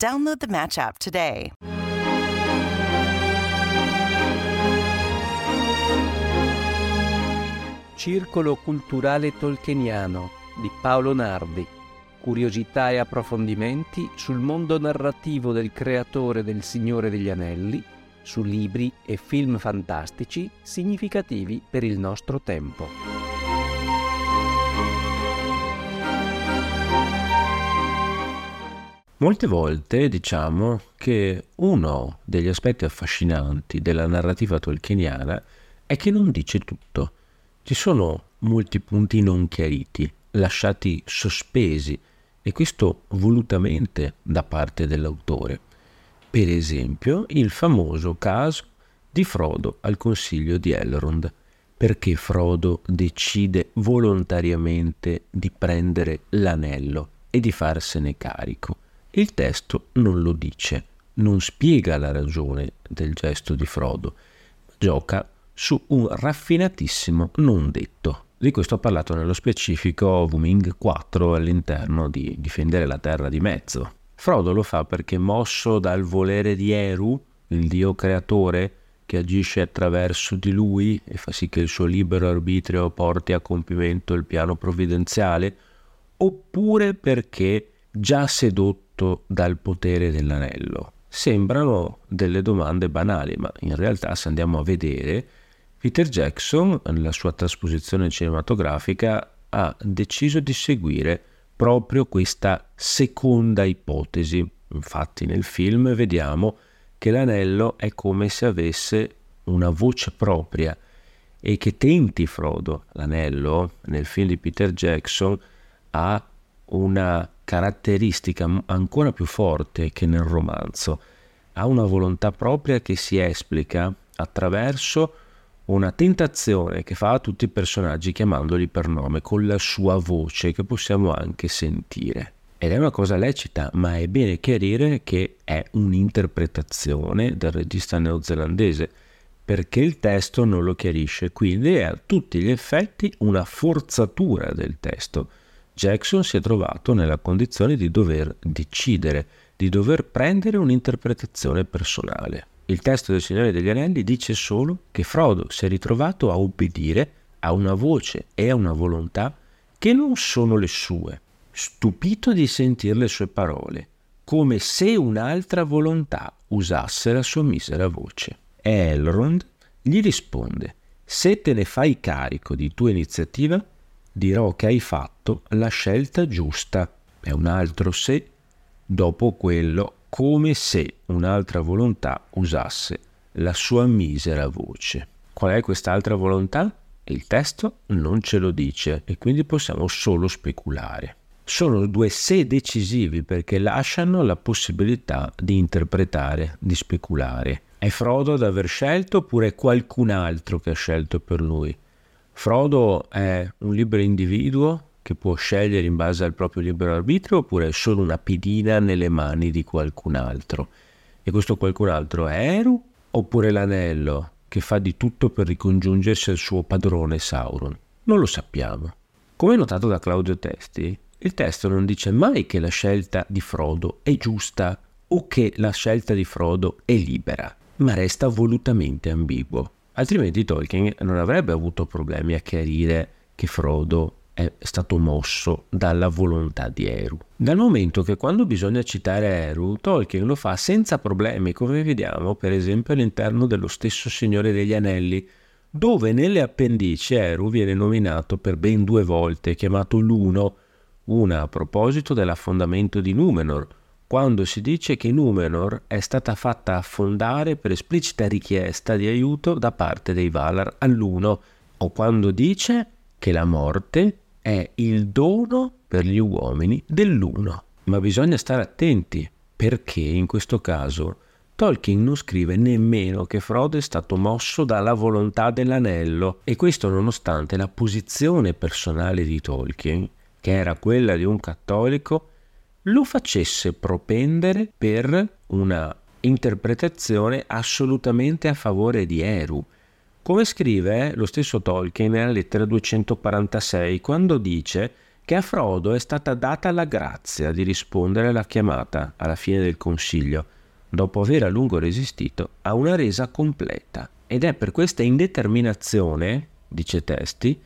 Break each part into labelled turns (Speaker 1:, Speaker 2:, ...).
Speaker 1: Download the Match app today.
Speaker 2: Circolo culturale tolkieniano di Paolo Nardi. Curiosità e approfondimenti sul mondo narrativo del creatore del Signore degli Anelli, su libri e film fantastici significativi per il nostro tempo. Molte volte diciamo che uno degli aspetti affascinanti della narrativa tolkieniana è che non dice tutto. Ci sono molti punti non chiariti, lasciati sospesi, e questo volutamente da parte dell'autore. Per esempio, il famoso caso di Frodo al consiglio di Elrond, perché Frodo decide volontariamente di prendere l'anello e di farsene carico. Il testo non lo dice, non spiega la ragione del gesto di Frodo, gioca su un raffinatissimo non detto. Di questo ho parlato nello specifico Wuming 4 all'interno di Difendere la Terra di Mezzo. Frodo lo fa perché mosso dal volere di Eru, il dio creatore, che agisce attraverso di lui e fa sì che il suo libero arbitrio porti a compimento il piano provvidenziale, oppure perché già sedotto dal potere dell'anello. Sembrano delle domande banali, ma in realtà se andiamo a vedere Peter Jackson, nella sua trasposizione cinematografica, ha deciso di seguire proprio questa seconda ipotesi. Infatti nel film vediamo che l'anello è come se avesse una voce propria e che tenti Frodo, l'anello, nel film di Peter Jackson, ha una caratteristica ancora più forte che nel romanzo. Ha una volontà propria che si esplica attraverso una tentazione che fa a tutti i personaggi chiamandoli per nome con la sua voce che possiamo anche sentire. Ed è una cosa lecita, ma è bene chiarire che è un'interpretazione del regista neozelandese, perché il testo non lo chiarisce, quindi è a tutti gli effetti una forzatura del testo. Jackson si è trovato nella condizione di dover decidere, di dover prendere un'interpretazione personale. Il testo del Signore degli Anelli dice solo che Frodo si è ritrovato a obbedire a una voce e a una volontà che non sono le sue, stupito di sentire le sue parole, come se un'altra volontà usasse la sua misera voce. Elrond gli risponde, se te ne fai carico di tua iniziativa, dirò che hai fatto la scelta giusta. È un altro se, dopo quello come se un'altra volontà usasse la sua misera voce. Qual è quest'altra volontà? Il testo non ce lo dice e quindi possiamo solo speculare. Sono due se decisivi perché lasciano la possibilità di interpretare, di speculare. È Frodo ad aver scelto oppure è qualcun altro che ha scelto per lui? Frodo è un libero individuo che può scegliere in base al proprio libero arbitrio oppure è solo una pedina nelle mani di qualcun altro? E questo qualcun altro è Eru oppure l'anello che fa di tutto per ricongiungersi al suo padrone Sauron? Non lo sappiamo. Come notato da Claudio Testi, il testo non dice mai che la scelta di Frodo è giusta o che la scelta di Frodo è libera, ma resta volutamente ambiguo. Altrimenti Tolkien non avrebbe avuto problemi a chiarire che Frodo è stato mosso dalla volontà di Eru. Dal momento che quando bisogna citare Eru, Tolkien lo fa senza problemi, come vediamo per esempio all'interno dello stesso Signore degli Anelli, dove nelle appendici Eru viene nominato per ben due volte, chiamato l'Uno, una a proposito dell'affondamento di Numenor, quando si dice che Numenor è stata fatta affondare per esplicita richiesta di aiuto da parte dei Valar all'Uno, o quando dice che la morte è il dono per gli uomini dell'uno. Ma bisogna stare attenti perché in questo caso Tolkien non scrive nemmeno che Frodo è stato mosso dalla volontà dell'anello e questo nonostante la posizione personale di Tolkien, che era quella di un cattolico, lo facesse propendere per una interpretazione assolutamente a favore di Eru. Come scrive lo stesso Tolkien nella lettera 246, quando dice che a Frodo è stata data la grazia di rispondere alla chiamata alla fine del consiglio, dopo aver a lungo resistito a una resa completa. Ed è per questa indeterminazione, dice Testi,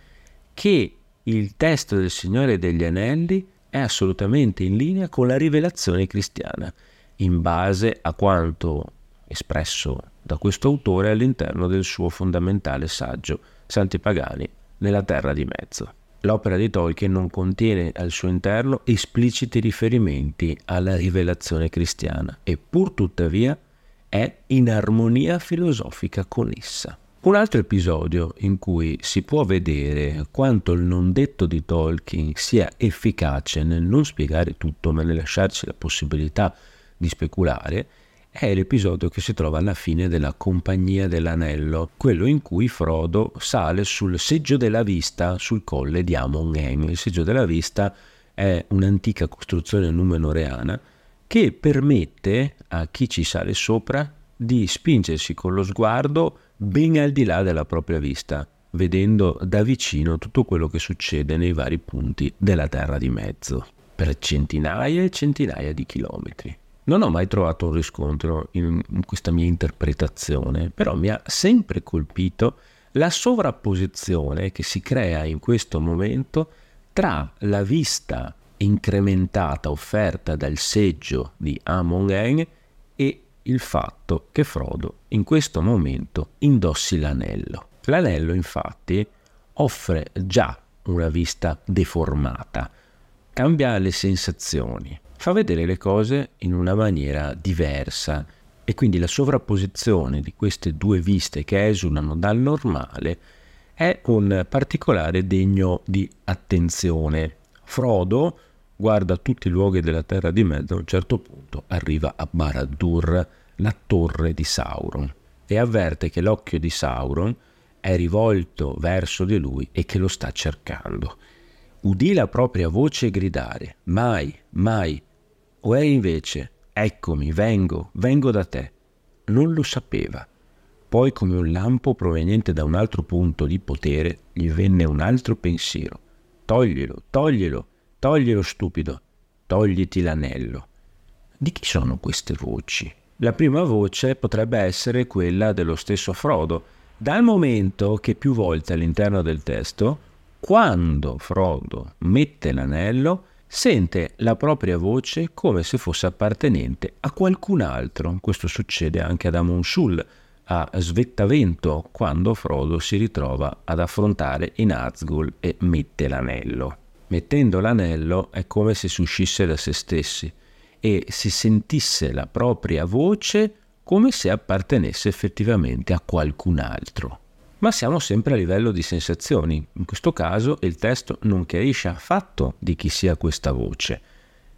Speaker 2: che il testo del Signore degli Anelli è assolutamente in linea con la rivelazione cristiana, in base a quanto espresso da questo autore all'interno del suo fondamentale saggio Santi Pagani nella Terra di Mezzo. L'opera di Tolkien non contiene al suo interno espliciti riferimenti alla rivelazione cristiana e pur tuttavia è in armonia filosofica con essa. Un altro episodio in cui si può vedere quanto il non detto di Tolkien sia efficace nel non spiegare tutto ma nel lasciarci la possibilità di speculare è l'episodio che si trova alla fine della Compagnia dell'Anello, quello in cui Frodo sale sul seggio della vista sul colle di Amon Hen. Il seggio della vista è un'antica costruzione numenoreana che permette a chi ci sale sopra di spingersi con lo sguardo ben al di là della propria vista, vedendo da vicino tutto quello che succede nei vari punti della Terra di Mezzo, per centinaia e centinaia di chilometri. Non ho mai trovato un riscontro in, questa mia interpretazione, però mi ha sempre colpito la sovrapposizione che si crea in questo momento tra la vista incrementata offerta dal seggio di Amon Hen e il fatto che Frodo in questo momento indossi l'anello. L'anello infatti offre già una vista deformata, cambia le sensazioni, fa vedere le cose in una maniera diversa e quindi la sovrapposizione di queste due viste che esulano dal normale è un particolare degno di attenzione. Frodo guarda tutti i luoghi della terra di mezzo, a un certo punto arriva a Barad-dûr, la torre di Sauron, e avverte che l'occhio di Sauron è rivolto verso di lui e che lo sta cercando. Udì la propria voce gridare: Mai, mai, o è invece, eccomi, vengo, vengo da te. Non lo sapeva. Poi come un lampo proveniente da un altro punto di potere gli venne un altro pensiero. Toglielo, toglielo, toglielo stupido, togliti l'anello. Di chi sono queste voci? La prima voce potrebbe essere quella dello stesso Frodo, dal momento che più volte all'interno del testo, quando Frodo mette l'anello, sente la propria voce come se fosse appartenente a qualcun altro. Questo succede anche ad Amon Sul, a Svettavento, quando Frodo si ritrova ad affrontare i Nazgûl e mette l'anello. Mettendo l'anello è come se uscisse da se stessi e si sentisse la propria voce come se appartenesse effettivamente a qualcun altro ma siamo sempre a livello di sensazioni. In questo caso il testo non chiarisce affatto di chi sia questa voce,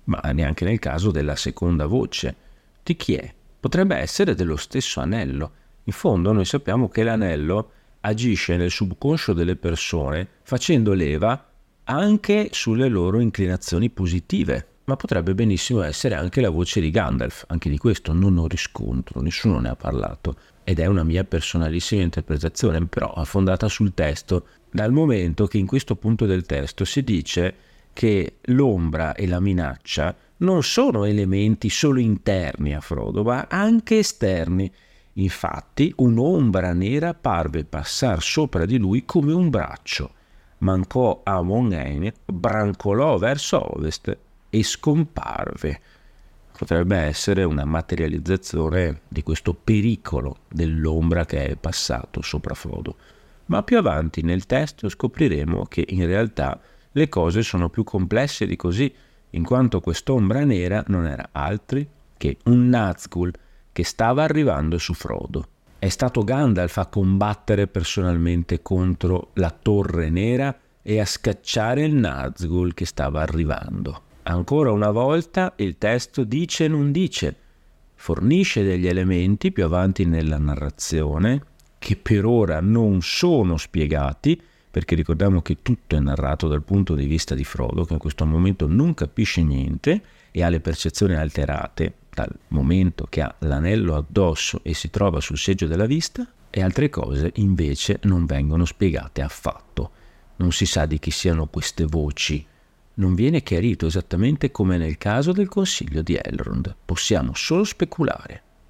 Speaker 2: ma neanche nel caso della seconda voce. Di chi è? Potrebbe essere dello stesso anello. In fondo noi sappiamo che l'anello agisce nel subconscio delle persone facendo leva anche sulle loro inclinazioni positive, ma potrebbe benissimo essere anche la voce di Gandalf, anche di questo non ho riscontro, nessuno ne ha parlato ed è una mia personalissima interpretazione, però fondata sul testo, dal momento che in questo punto del testo si dice che l'ombra e la minaccia non sono elementi solo interni a Frodo, ma anche esterni. Infatti, un'ombra nera parve passare sopra di lui come un braccio. Mancò a Mongain, brancolò verso ovest e scomparve potrebbe essere una materializzazione di questo pericolo dell'ombra che è passato sopra Frodo. Ma più avanti nel testo scopriremo che in realtà le cose sono più complesse di così, in quanto quest'ombra nera non era altri che un Nazgûl che stava arrivando su Frodo. È stato Gandalf a combattere personalmente contro la Torre Nera e a scacciare il Nazgûl che stava arrivando. Ancora una volta il testo dice e non dice. fornisce degli elementi più avanti nella narrazione che per ora non sono spiegati, perché ricordiamo che tutto è narrato dal punto di vista di Frodo, che in questo momento non capisce niente e ha le percezioni alterate dal momento che ha l'anello addosso e si trova sul seggio della vista, e altre cose invece non vengono spiegate affatto. Non si sa di chi siano queste voci. Non viene chiarito esattamente come nel caso del consiglio di Elrond. Possiamo solo speculare.